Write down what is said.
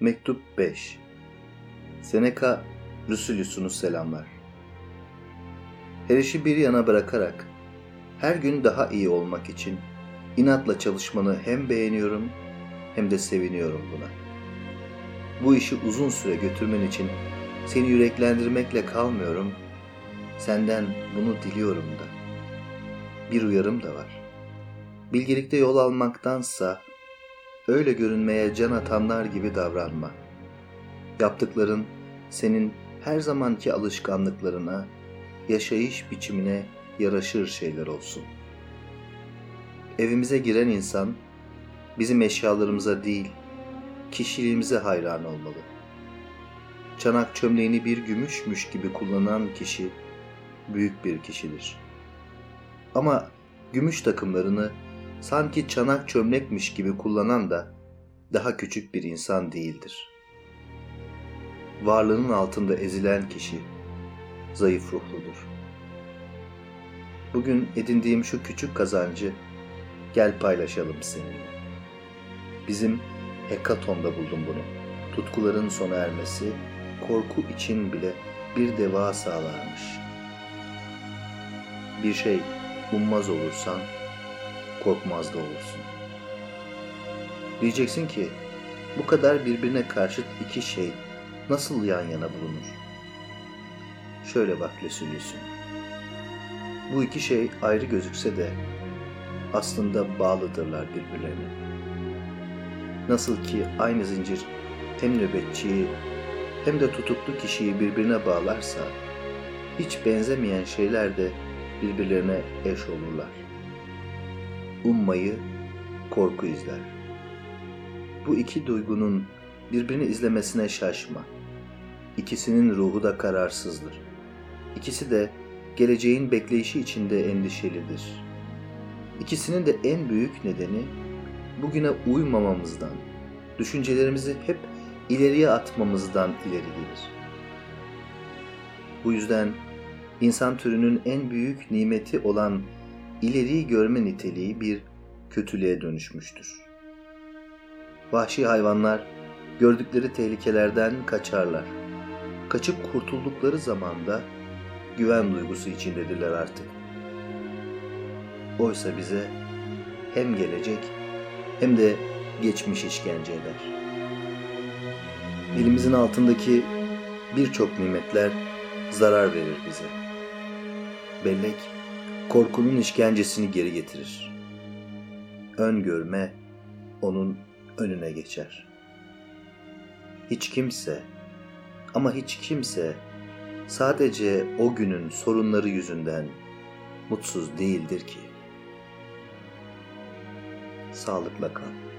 Mektup 5 Seneca Lucius'unu selamlar. Her işi bir yana bırakarak her gün daha iyi olmak için inatla çalışmanı hem beğeniyorum hem de seviniyorum buna. Bu işi uzun süre götürmen için seni yüreklendirmekle kalmıyorum, senden bunu diliyorum da. Bir uyarım da var. Bilgelikte yol almaktansa öyle görünmeye can atanlar gibi davranma. Yaptıkların senin her zamanki alışkanlıklarına, yaşayış biçimine yaraşır şeyler olsun. Evimize giren insan bizim eşyalarımıza değil, kişiliğimize hayran olmalı. Çanak çömleğini bir gümüşmüş gibi kullanan kişi büyük bir kişidir. Ama gümüş takımlarını sanki çanak çömlekmiş gibi kullanan da daha küçük bir insan değildir. Varlığının altında ezilen kişi zayıf ruhludur. Bugün edindiğim şu küçük kazancı gel paylaşalım seninle. Bizim Hekaton'da buldum bunu. Tutkuların sona ermesi, korku için bile bir deva sağlarmış. Bir şey ummaz olursan korkmaz da olursun. Diyeceksin ki bu kadar birbirine karşıt iki şey nasıl yan yana bulunur? Şöyle bak Lösülüsün. Bu iki şey ayrı gözükse de aslında bağlıdırlar birbirlerine. Nasıl ki aynı zincir hem nöbetçiyi hem de tutuklu kişiyi birbirine bağlarsa, hiç benzemeyen şeyler de birbirlerine eş olurlar. Ummayı korku izler. Bu iki duygunun birbirini izlemesine şaşma. İkisinin ruhu da kararsızdır. İkisi de geleceğin bekleyişi içinde endişelidir. İkisinin de en büyük nedeni bugüne uymamamızdan, düşüncelerimizi hep ileriye atmamızdan ileri gelir. Bu yüzden insan türünün en büyük nimeti olan ileriyi görme niteliği bir kötülüğe dönüşmüştür. Vahşi hayvanlar gördükleri tehlikelerden kaçarlar. Kaçıp kurtuldukları zamanda güven duygusu içindedirler artık. Oysa bize hem gelecek hem de geçmiş işkence eder. Elimizin altındaki birçok nimetler zarar verir bize. Bellek korkunun işkencesini geri getirir. Öngörme onun önüne geçer. Hiç kimse ama hiç kimse sadece o günün sorunları yüzünden mutsuz değildir ki. Sağlıkla kal.